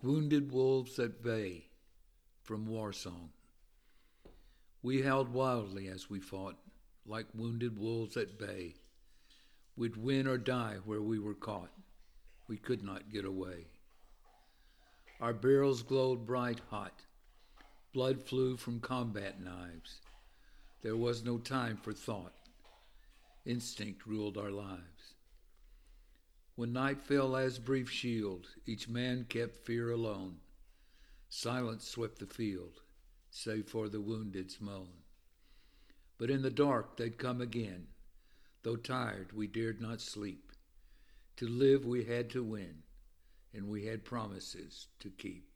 Like wounded wolves at bay from war song. We howled wildly as we fought, like wounded wolves at bay. We'd win or die where we were caught. We could not get away. Our barrels glowed bright hot. Blood flew from combat knives. There was no time for thought. Instinct ruled our lives. When night fell as brief shield, each man kept fear alone. Silence swept the field, save for the wounded's moan. But in the dark they'd come again. Though tired, we dared not sleep. To live, we had to win, and we had promises to keep.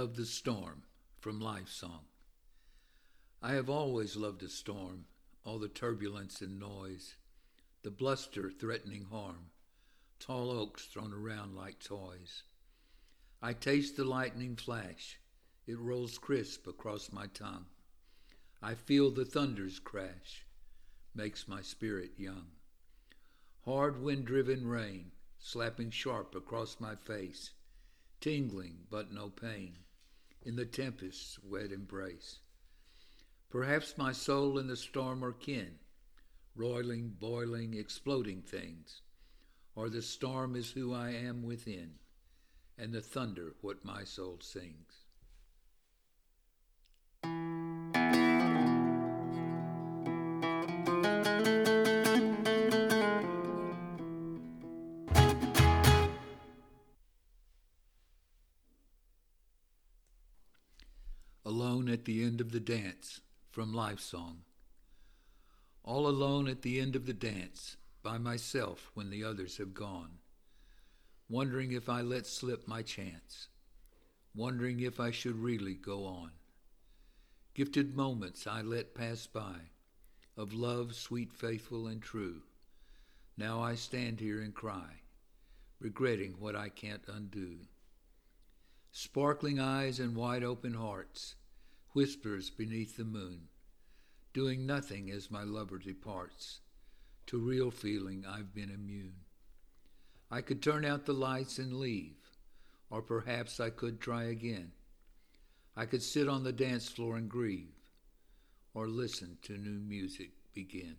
Love the storm from Life Song. I have always loved a storm, all the turbulence and noise, the bluster threatening harm, tall oaks thrown around like toys. I taste the lightning flash, it rolls crisp across my tongue. I feel the thunder's crash, makes my spirit young. Hard wind driven rain, slapping sharp across my face tingling but no pain, in the tempest's wet embrace. Perhaps my soul and the storm are kin, roiling, boiling, exploding things, or the storm is who I am within, and the thunder what my soul sings. At the end of the dance from Life Song. All alone at the end of the dance, by myself when the others have gone. Wondering if I let slip my chance. Wondering if I should really go on. Gifted moments I let pass by, of love sweet, faithful, and true. Now I stand here and cry, regretting what I can't undo. Sparkling eyes and wide open hearts, whispers beneath the moon, doing nothing as my lover departs. To real feeling I've been immune. I could turn out the lights and leave, or perhaps I could try again. I could sit on the dance floor and grieve, or listen to new music begin.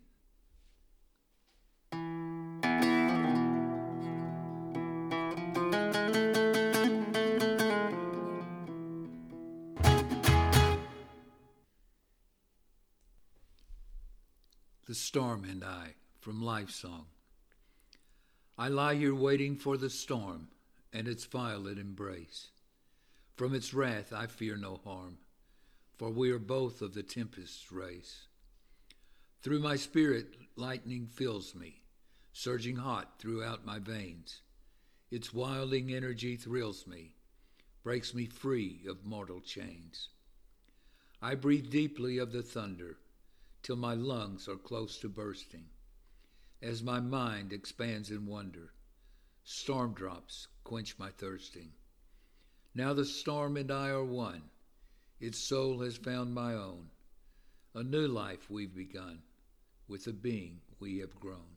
Storm and I from Life Song. I lie here waiting for the storm and its violet embrace. From its wrath I fear no harm, for we are both of the tempest's race. Through my spirit, lightning fills me, surging hot throughout my veins. Its wilding energy thrills me, breaks me free of mortal chains. I breathe deeply of the thunder till my lungs are close to bursting. As my mind expands in wonder, storm drops quench my thirsting. Now the storm and I are one, its soul has found my own. A new life we've begun, with the being we have grown.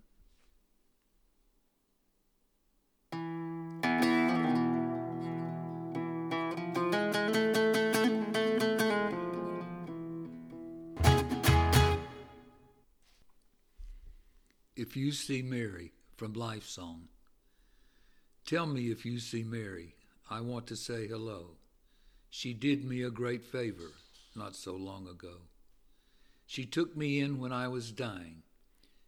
If you see Mary from Life Song, tell me if you see Mary. I want to say hello. She did me a great favor not so long ago. She took me in when I was dying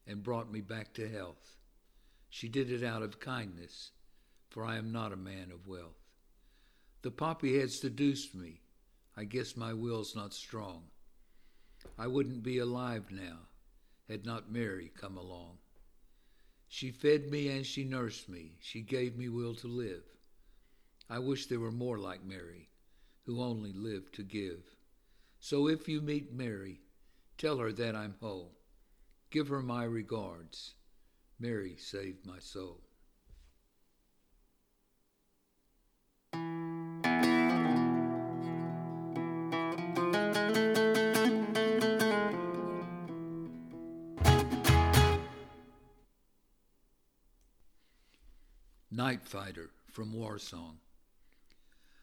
and brought me back to health. She did it out of kindness, for I am not a man of wealth. The poppy had seduced me. I guess my will's not strong. I wouldn't be alive now had not Mary come along. She fed me and she nursed me. She gave me will to live. I wish there were more like Mary, who only lived to give. So if you meet Mary, tell her that I'm whole. Give her my regards. Mary saved my soul. Night Fighter from War Song.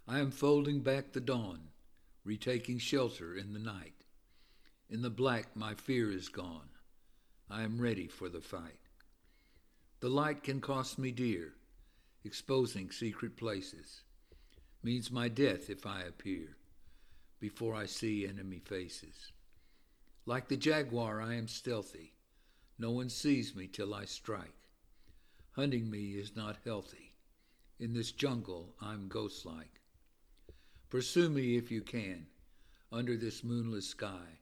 I am folding back the dawn, retaking shelter in the night. In the black, my fear is gone. I am ready for the fight. The light can cost me dear, exposing secret places. Means my death if I appear before I see enemy faces. Like the jaguar, I am stealthy. No one sees me till I strike. Hunting me is not healthy. In this jungle, I'm ghost like. Pursue me if you can, under this moonless sky.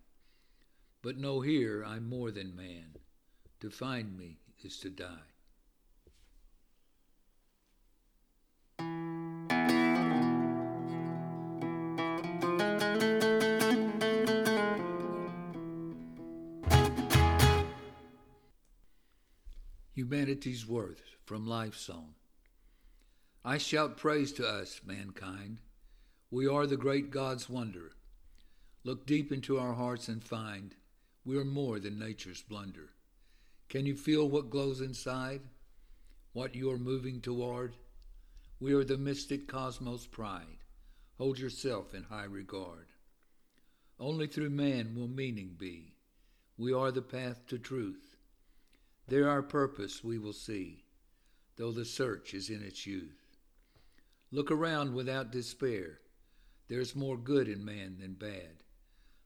But know here I'm more than man. To find me is to die. Humanity's Worth from Life Song. I shout praise to us, mankind. We are the great God's wonder. Look deep into our hearts and find we are more than nature's blunder. Can you feel what glows inside? What you are moving toward? We are the mystic cosmos pride. Hold yourself in high regard. Only through man will meaning be. We are the path to truth. There our purpose we will see, though the search is in its youth. Look around without despair. There's more good in man than bad.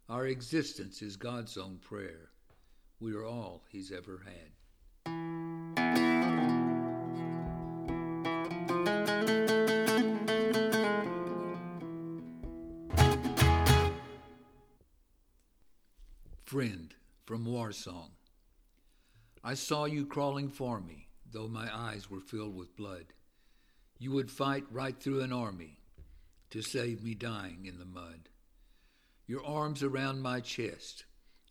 Our existence is God's own prayer. We are all He's ever had. Friend from War Song. I saw you crawling for me, though my eyes were filled with blood. You would fight right through an army to save me dying in the mud. Your arms around my chest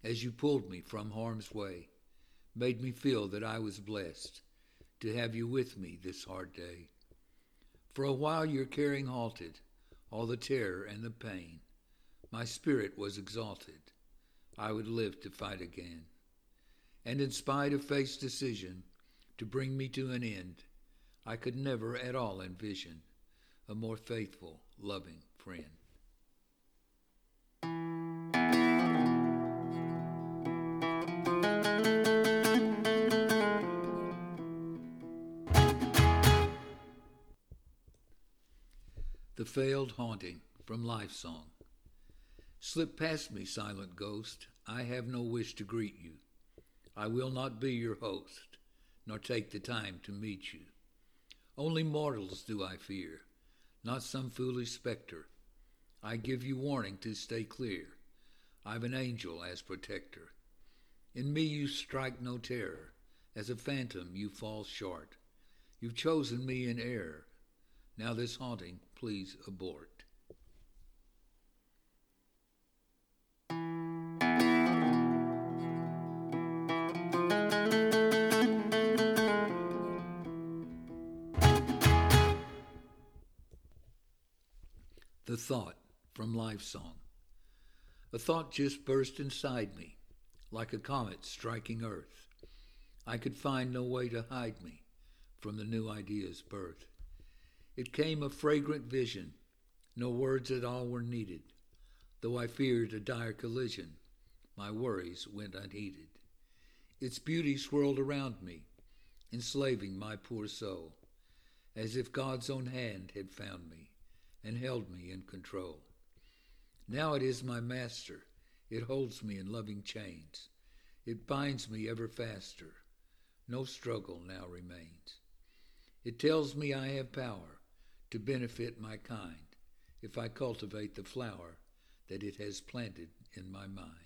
as you pulled me from harm's way made me feel that I was blessed to have you with me this hard day. For a while your caring halted all the terror and the pain. My spirit was exalted. I would live to fight again and in spite of fate's decision to bring me to an end, I could never at all envision a more faithful, loving friend. The Failed Haunting from Life Song. Slip past me, silent ghost. I have no wish to greet you. I will not be your host, nor take the time to meet you. Only mortals do I fear, not some foolish specter. I give you warning to stay clear. I've an angel as protector. In me you strike no terror. As a phantom you fall short. You've chosen me in error. Now this haunting, please abort. The Thought from Life Song. A thought just burst inside me, like a comet striking Earth. I could find no way to hide me from the new idea's birth. It came a fragrant vision, no words at all were needed. Though I feared a dire collision, my worries went unheeded. Its beauty swirled around me, enslaving my poor soul, as if God's own hand had found me and held me in control. Now it is my master. It holds me in loving chains. It binds me ever faster. No struggle now remains. It tells me I have power to benefit my kind if I cultivate the flower that it has planted in my mind.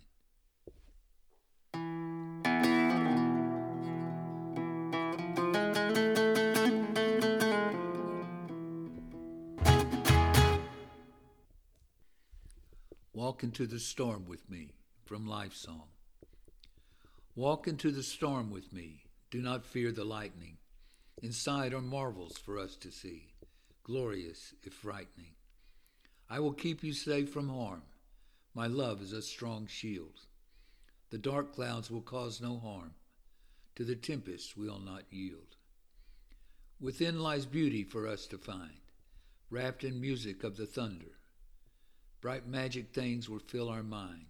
Walk into the storm with me from Life Song. Walk into the storm with me. Do not fear the lightning. Inside are marvels for us to see, glorious if frightening. I will keep you safe from harm. My love is a strong shield. The dark clouds will cause no harm. To the tempest we'll not yield. Within lies beauty for us to find, wrapped in music of the thunder Bright magic things will fill our mind,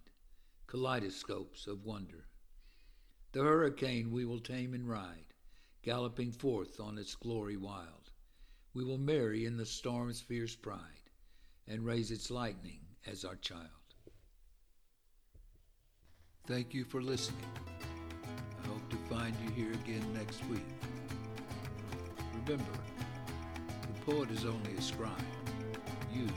kaleidoscopes of wonder. The hurricane we will tame and ride, galloping forth on its glory wild. We will marry in the storm's fierce pride, and raise its lightning as our child. Thank you for listening. I hope to find you here again next week. Remember, the poet is only a scribe. You